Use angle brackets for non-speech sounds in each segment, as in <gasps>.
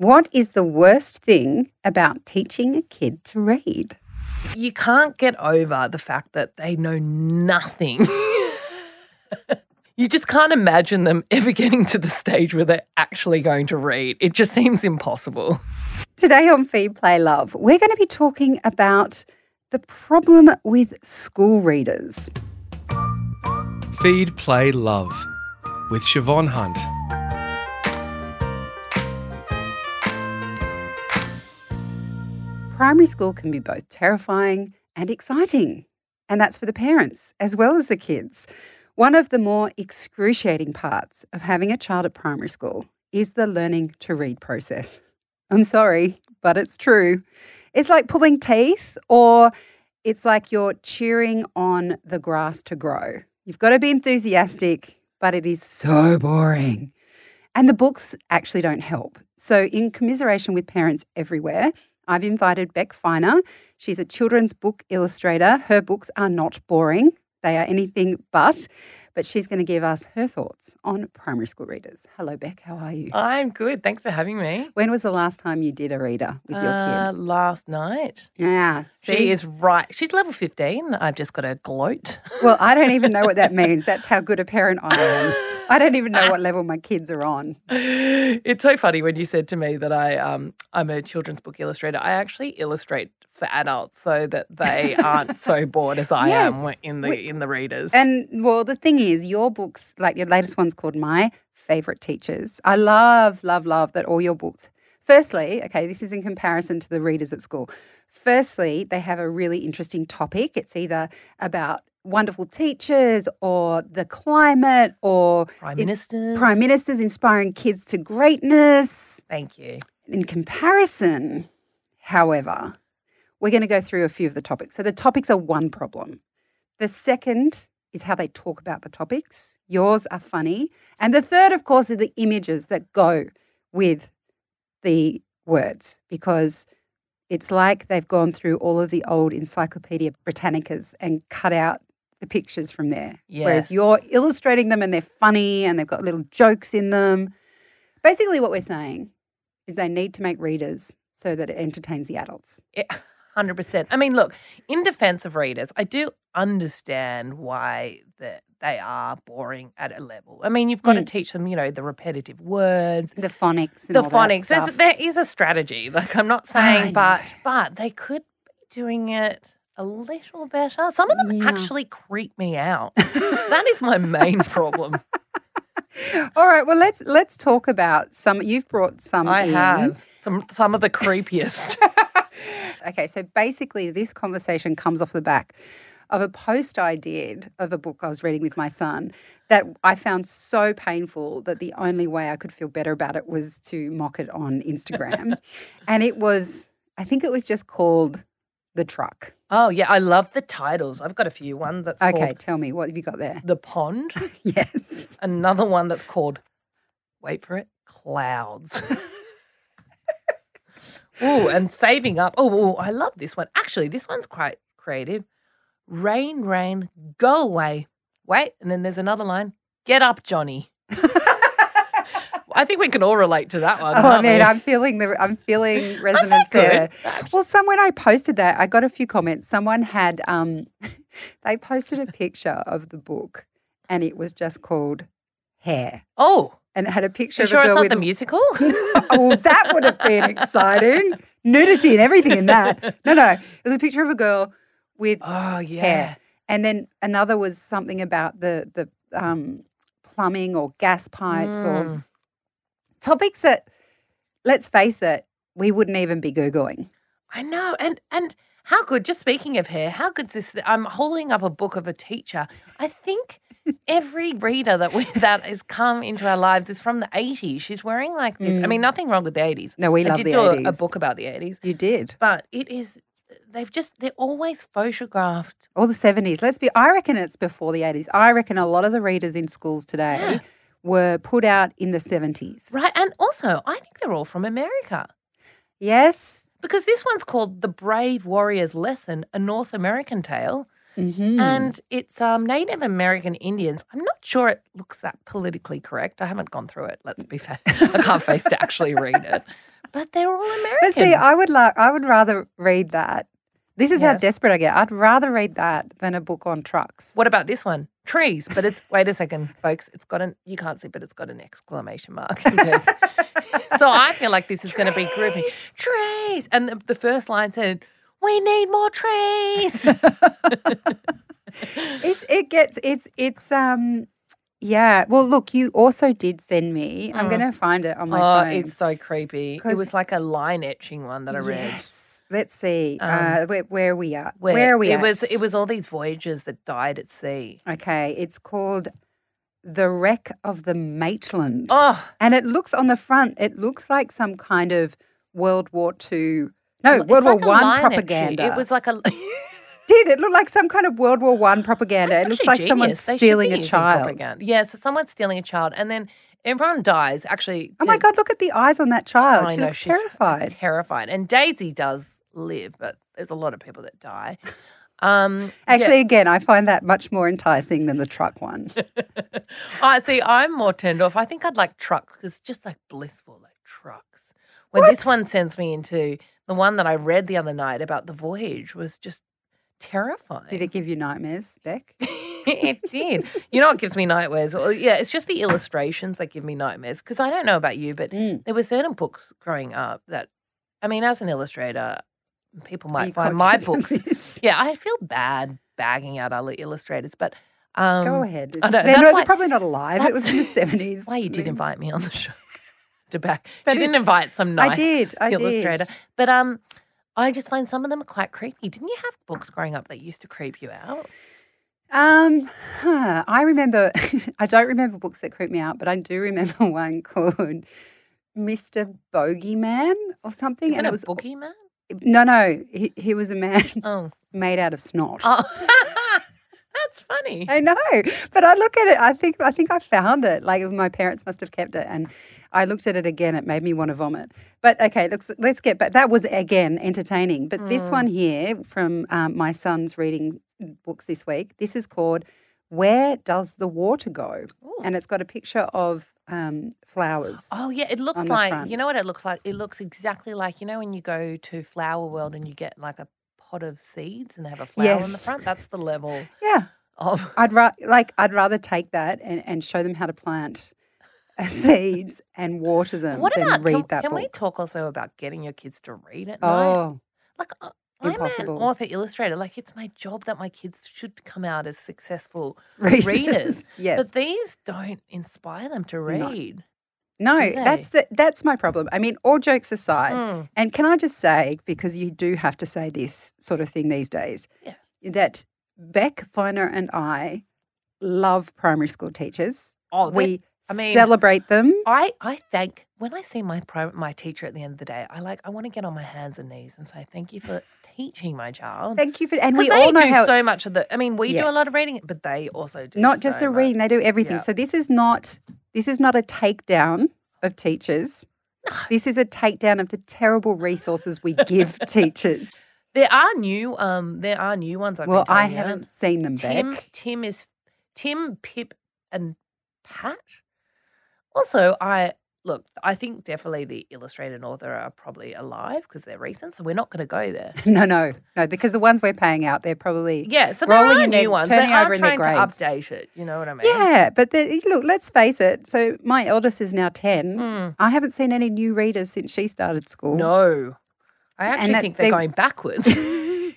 What is the worst thing about teaching a kid to read? You can't get over the fact that they know nothing. <laughs> you just can't imagine them ever getting to the stage where they're actually going to read. It just seems impossible. Today on Feed Play Love, we're going to be talking about the problem with school readers. Feed, Play, Love with Siobhan Hunt. Primary school can be both terrifying and exciting, and that's for the parents as well as the kids. One of the more excruciating parts of having a child at primary school is the learning to read process. I'm sorry, but it's true. It's like pulling teeth, or it's like you're cheering on the grass to grow. You've got to be enthusiastic, but it is so boring. And the books actually don't help. So, in commiseration with parents everywhere, I've invited Beck Feiner. She's a children's book illustrator. Her books are not boring, they are anything but. But she's going to give us her thoughts on primary school readers. Hello, Beck. How are you? I'm good. Thanks for having me. When was the last time you did a reader with your Uh, kid? last night. Yeah. She is right. She's level 15. I've just got to gloat. Well, I don't even know what that means. That's how good a parent I am. <laughs> I don't even know what level my kids are on. it's so funny when you said to me that I um I'm a children's book illustrator. I actually illustrate for adults so that they <laughs> aren't so bored as I Yes. am in the in the readers. And well, the thing is, your books, like your latest one's called My Favorite Teachers. I love, love, love that all your books. Firstly, okay, this is in comparison to the readers at school. Firstly, they have a really interesting topic. It's either about wonderful teachers or the climate or Prime ministers. prime ministers inspiring kids to greatness. Thank you. In comparison, however, we're going to go through a few of the topics. So the topics are one problem. The second is how they talk about the topics. Yours are funny. And the third, of course, are the images that go with the words because it's like they've gone through all of the old Encyclopedia Britannicas and cut out the pictures from there. Whereas you're illustrating them and they're funny and they've got little jokes in them. Basically, what we're saying is they need to make readers so that it entertains the adults. <laughs> Hundred percent. I mean, look. In defense of readers, I do understand why that they are boring at a level. I mean, you've got to Mm. teach them, you know, the repetitive words, The phonics and the all phonics. That there is a strategy. Like I'm not saying, but but they could be doing it a little better. Some of them Yeah. actually creep me out. <laughs> that is my main problem. <laughs> All right, well let's let's talk about some. You've brought some. I in. have some some of the creepiest. <laughs> Okay, so basically, this conversation comes off the back of a post I did of a book I was reading with my son that I found so painful that the only way I could feel better about it was to mock it on Instagram. and it was, I think it was just called The Truck. oh yeah, I love the titles. I've got a few. One that's Okay, tell me, what have you got there? The Pond. <laughs> Yes. Another one that's called wait for it, Clouds. <laughs> oh, and saving up. Oh, oh, I love this one. Actually, this one's quite creative. Rain, rain, go away. Wait, and then there's another line. Get up, Johnny. <laughs> I think we can all relate to that one. Oh man, we? I'm feeling the I'm feeling <laughs> resonance there. Well, someone I posted that I got a few comments. Someone had um, <laughs> they posted a picture of the book, and it was just called Hair, oh, and it had a picture you sure it's not with the musical? <laughs> oh, that would have been exciting. Nudity and everything in that. No, no, it was a picture of a girl with oh yeah. hair, and then another was something about the the um, plumbing or gas pipes or Mm. Topics that, let's face it, we wouldn't even be googling. I know, and and how good. Just speaking of hair, how good's this? I'm holding up a book of a teacher. I think <laughs> every reader that we that has come into our lives is from the 80s. She's wearing like this. I mean, mm. nothing wrong with the 80s. No, we I love did the do a, 80s. a book about the 80s, You did. but it is. They've just they're always photographed. Or the 70s. Let's be, I reckon it's before the 80s. I reckon a lot of the readers in schools today. Were put out in the 70s. Right. And also, I think they're all from America. Yes. Because this one's called The Brave Warrior's Lesson, a North American tale. Mm-hmm. And it's um, Native American Indians. I'm not sure it looks that politically correct. I haven't gone through it. Let's be fair. I can't face to actually read it. <laughs> But they're all American. But see, I would like I would rather read that. This is how desperate I get. I'd rather read that than a book on trucks. What about this one? Trees, but it's wait a second, folks. It's got an you can't see, but it's got an exclamation mark. <laughs> so I feel like this is going to be grouping trees, and the, the first line said, "We need more trees." <laughs> It it gets it's it's um yeah. Well, look, you also did send me. I'm Mm. going to find it on my oh, phone. it's so creepy. It was like a line etching one that I read. Let's see Um, uh, where, where we are. Where, Where, are we? It at? was it was all these voyagers that died at sea. okay. It's called "The Wreck of the Maitland," Oh, and it looks on the front. It looks like some kind of World War Two. No, it's World like War One propaganda. It was like a <laughs> did it look like some kind of World War One propaganda? That's it looks like someone genius. Stealing a child. propaganda. Yeah, so someone's stealing a child, and then everyone dies. Actually, Oh my God! Look at the eyes on that child. I she know looks she's terrified. Terrified, and Daisy does live, but there's a lot of people that die. <laughs> Um, Actually, again, I find that much more enticing than the truck one. <laughs> I see. I'm more turned off. I think I'd like trucks because it's just like blissful, like trucks. When this one sends me into the one that I read the other night about the voyage was just terrifying. Did it give you nightmares, Beck? <laughs> it did. You know what gives me nightmares? Well, yeah, it's just the illustrations that give me nightmares. Because I don't know about you, but Mm. there were certain books growing up that, I mean, as an illustrator, people might find my books. Yeah, I feel bad bagging out other illustrators, but um, Go ahead. I know, they're, that's why- they're probably not alive. It was in the <laughs> seventies. why you did invite me on the show <laughs> to back. That she didn't invite some nice I did. I illustrator, did. but um, I just find some of them quite creepy. Didn't you have books growing up that used to creep you out? Um, huh, I remember. <laughs> I don't remember books that creep me out, but I do remember one called Mr. Bogeyman or something, Is and it it was boogeyman? No, no. He, he was a man <laughs> Oh, made out of snot. oh. <laughs> that's funny. I know, but I look at it. I think I think I found it. Like my parents must have kept it, and I looked at it again. It made me want to vomit. But okay, let's let's get back. That was again entertaining. But this Mm. one here from um, my son's reading books this week. This is called "Where Does the Water Go?" Ooh. and it's got a picture of um, flowers. Oh yeah, it looks like front. you know what it looks like. It looks exactly like you know when you go to Flower World and you get like a pot of seeds and they have a flower in the front. That's the level Yeah, of. I'd ra- like I'd rather take that and, and show them how to plant uh, <laughs> seeds and water them What than about read can, that can book. we talk also about getting your kids to read at night? oh, Like uh, I'm impossible. an author illustrator. Like it's my job that my kids should come out as successful <laughs> readers. readers. yes. But these don't inspire them to read. No, do that's the that's my problem. I mean, all jokes aside, Mm. and can I just say because you do have to say this sort of thing these days, Yeah. that Beck Feiner and I love primary school teachers. Oh, we I mean- celebrate them. I, I thank when I see my pri- my teacher at the end of the day, I like I want to get on my hands and knees and say thank you for teaching my child. Thank you for, and we all know do how. so much of the. I mean, we do a lot of reading, but they also do not just so the much. reading; they do everything. Yeah. So this is not this is not a takedown of teachers. No. This is a takedown of the terrible resources we give <laughs> teachers. There are new um there are new ones. I've well, I haven't seen them, Tim Beck. Tim is Tim Pip and Pat. Also, I look. I think definitely the illustrator and author are probably alive because they're recent, so we're not going to go there. <laughs> No, no, no, because the ones we're paying out, they're probably Yeah, so there are new their- ones. They are over in their trying to update it. You know what I mean? Yeah, but the, look, let's face it. So my eldest is now 10. Mm. I haven't seen any new readers since she started school. No, I actually think they're the- going backwards. <laughs>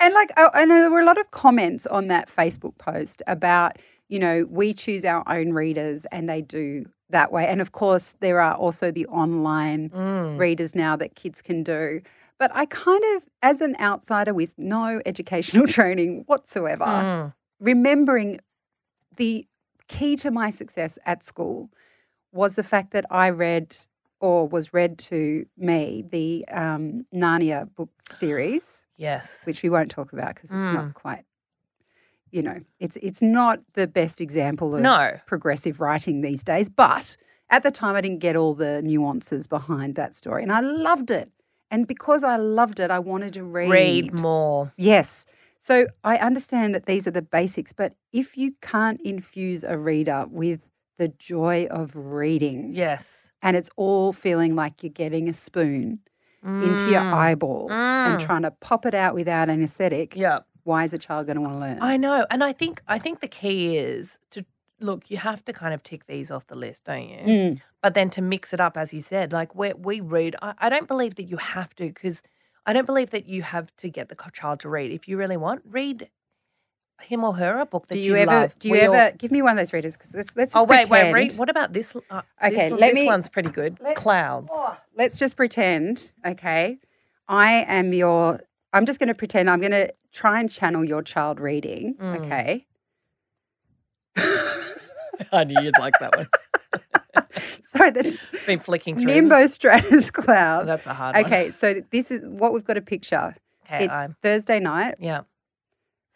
And like, oh, I know there were a lot of comments on that Facebook post about, you know, we choose our own readers and they do that way. And of course, there are also the online Mm. readers now that kids can do. But I kind of, as an outsider with no <laughs> educational training whatsoever, Mm. remembering the key to my success at school was the fact that I read or was read to me the um, Narnia book series, Yes. which we won't talk about because it's Mm. not quite, you know, it's it's not the best example of No. progressive writing these days. But at the time, I didn't get all the nuances behind that story, and I loved it. And because I loved it, I wanted to read. Read more. Yes. So I understand that these are the basics, but if you can't infuse a reader with the joy of reading. Yes. And it's all feeling like you're getting a spoon into your Mm. eyeball and Mm. trying to pop it out without anesthetic. Yeah. Why is a child going to want to learn? I know. And I think I think the key is to look, you have to kind of tick these off the list, don't you? Mm. But then to mix it up, as you said, like we we read. I, I don't believe that you have to because I don't believe that you have to get the child to read. If you really want, read him or her a book that do you, ever? love. Do you We all- ever give me one of those readers? Because let's let's just Oh wait, wait, read. What about this? Uh, Okay, this, let this me- one's pretty good. let- Clouds. Oh, let's just pretend. Okay, I am your. I'm just going to pretend. I'm going to try and channel your child reading. Mm. Okay. <laughs> I knew you'd like that one. <laughs> so the Been flicking through. them. nimbostratus Oh, <laughs> cloud. that's a hard one. Okay, so this is what we've got a picture. Okay. it's I'm, Thursday night, yeah.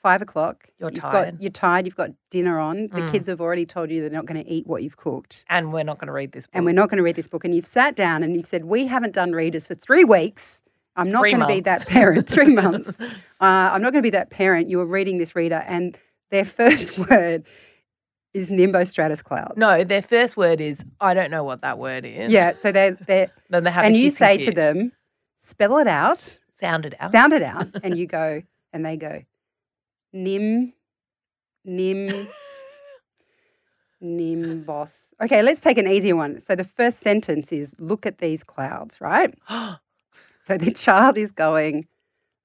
five o'clock. You're You've tired. Got, you're tired. You've got dinner on. The Mm. kids have already told you they're not going to eat what you've cooked. And we're not going to read this book. and we're not going to read this book. And you've sat down and you've said, We haven't done readers for three weeks. I'm not going to be that parent. Three <laughs> months. Uh, I'm not going to be that parent. You were reading this reader, and their first <laughs> word is nimbostratus cloud. No, their first word is I don't know what that word is. Yeah. So they're, they're <laughs> Then they have and you say to them, Spell it out, sound it out. sound it out. And you go, and they go, Nim, Nim, Nimbos. Okay, let's take an easier one. So the first sentence is Look at these clouds, right? <gasps> <gasps> So the child is going,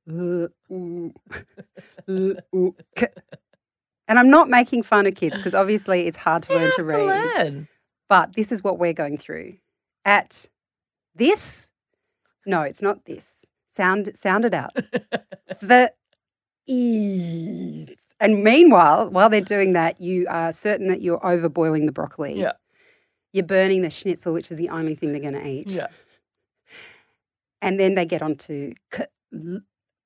"Uh, ooh, uh, ooh, <laughs> and I'm not making fun of kids because obviously it's hard to learn to to read. learn. But this is what we're going through. At this, no, it's not this. Sound, sound it out. <laughs> the e. And meanwhile, while they're doing that, you are certain that you're overboiling the broccoli. Yeah. You're burning the schnitzel, which is the only thing they're going to eat. Yeah. And then they get on to.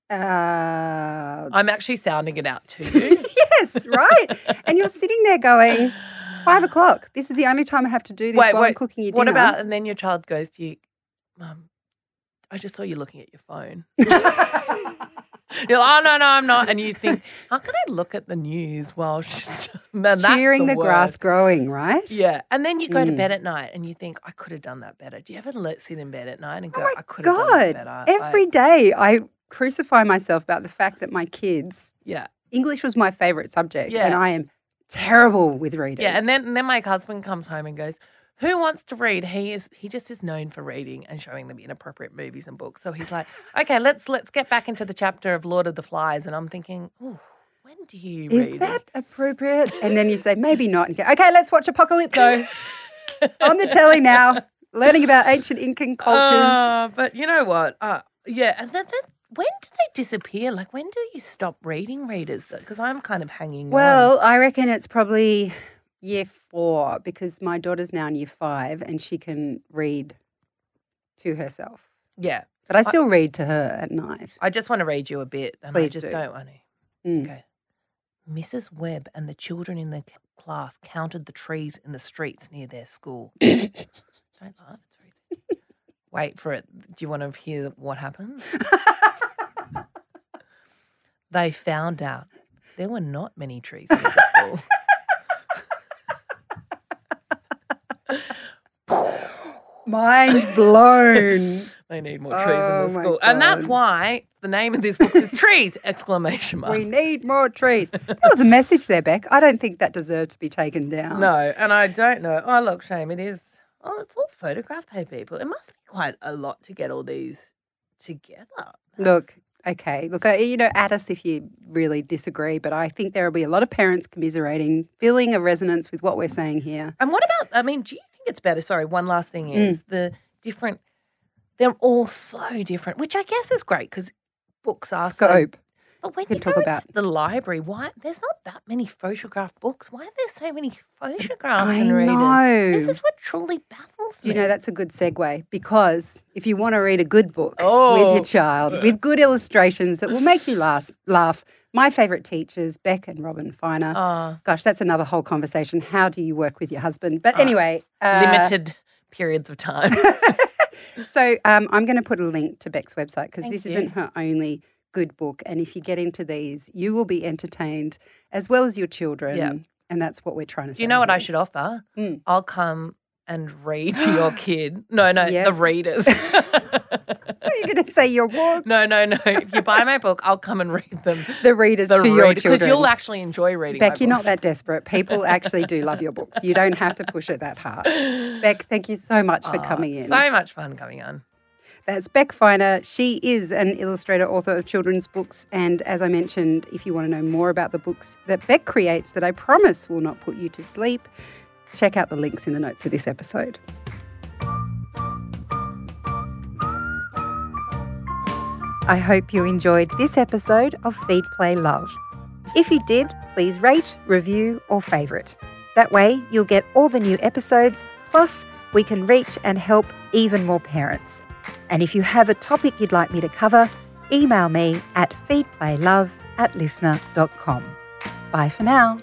Uh, I'm actually sounding it out to you. <laughs> yes, right. and you're sitting there going, five <sighs> o'clock. This is the only time I have to do this Wait, while I'm wait, cooking your dinner. What about, and then your child goes to you, Mum, I just saw you looking at your phone. <laughs> <laughs> You're like, oh, no, no, I'm not. And you think, <laughs> how can I look at the news while she's <laughs> Cheering the, word. grass growing, right? Yeah. And then you go to Mm. bed at night and you think, I could have done that better. Do you ever let, sit in bed at night and Oh go, my I could have done that better? Every I, day I crucify myself about the fact that my kids, yeah. English was my favorite subject, Yeah. and I am terrible with readers. Yeah. And then, and then my husband comes home and goes, who wants to read? He is he just is known for reading and showing them inappropriate movies and books. So he's like, <laughs> okay, let's let's get back into the chapter of Lord of the Flies. And I'm thinking, oh, when do you Is read? Is that appropriate? And then you say, maybe not. And go, okay, let's watch Apocalypto <laughs> on the telly now, learning about ancient Incan cultures. Uh, but you know what? Uh, yeah, and then, then when do they disappear? Like when do you stop reading readers? Because I'm kind of hanging. on. Well, I reckon it's probably year four because my daughter's now in year five and she can read to herself. yeah, But I still read to her at night. I just want to read you a bit, and Please I just do. not want to. Mm. Okay. Mrs. Webb and the children in the c- class counted the trees in the streets near their school. <coughs> Don't laugh. Wait for it. Do you want to hear what happened? <laughs> they found out there were not many trees near the school. <laughs> Mind blown. <laughs> They need more trees Oh in the my school. And that's why the name of this book is Trees! <laughs> Exclamation mark. we need more trees. There was a message there, Beck. I don't think that deserved to be taken down. No, and I don't know. Oh, look, shame. It is. Oh, it's all photographed by people. It must be quite a lot to get all these together. That's- Look, okay. Look, uh, you know, at us if you really disagree, but I think there will be a lot of parents commiserating, feeling a resonance with what we're saying here. And what about? I mean, do you it's better? Sorry, one last thing Mm. is the different. They're all so different, which I guess is great because books are so Scope. But when can you talk go about- the library, why there's not that many photograph books? Why are there so many photographs I in reading? know. This is what truly baffles Do you me. know that's a good segue? Because if you want to read a good book with Oh. your child, with good illustrations that will make you laugh, laugh. My favourite teachers, Beck and Robin Feiner. Uh, Gosh, that's another whole conversation. How do you work with your husband? But anyway, uh, limited <laughs> periods of time. <laughs> So um, I'm going to put a link to Beck's website because this you. isn't her only good book. And if you get into these, you will be entertained as well as your children. Yeah. And that's what we're trying to say. Do you know what I should offer? Mm. I'll come and read <gasps> to your kid. No, no, Yeah. the readers. <laughs> You going to say your book? no, no, no. If you buy my book, I'll come and read them. <laughs> The readers The to your children. because you'll actually enjoy reading. Beck, you're not that desperate. People actually do love your books. You don't have to push it that hard. <laughs> Beck, thank you so much for Oh, coming in. So much fun coming on. That's Beck Feiner. She is an illustrator, author of children's books. And as I mentioned, if you want to know more about the books that Beck creates that I promise will not put you to sleep, check out the links in the notes of this episode. I hope you enjoyed this episode of Feed Play Love. If you did, please rate, review, or favourite. That way, you'll get all the new episodes, plus, we can reach and help even more parents. And if you have a topic you'd like me to cover, email me at feedplaylove at listener.com. Bye for now.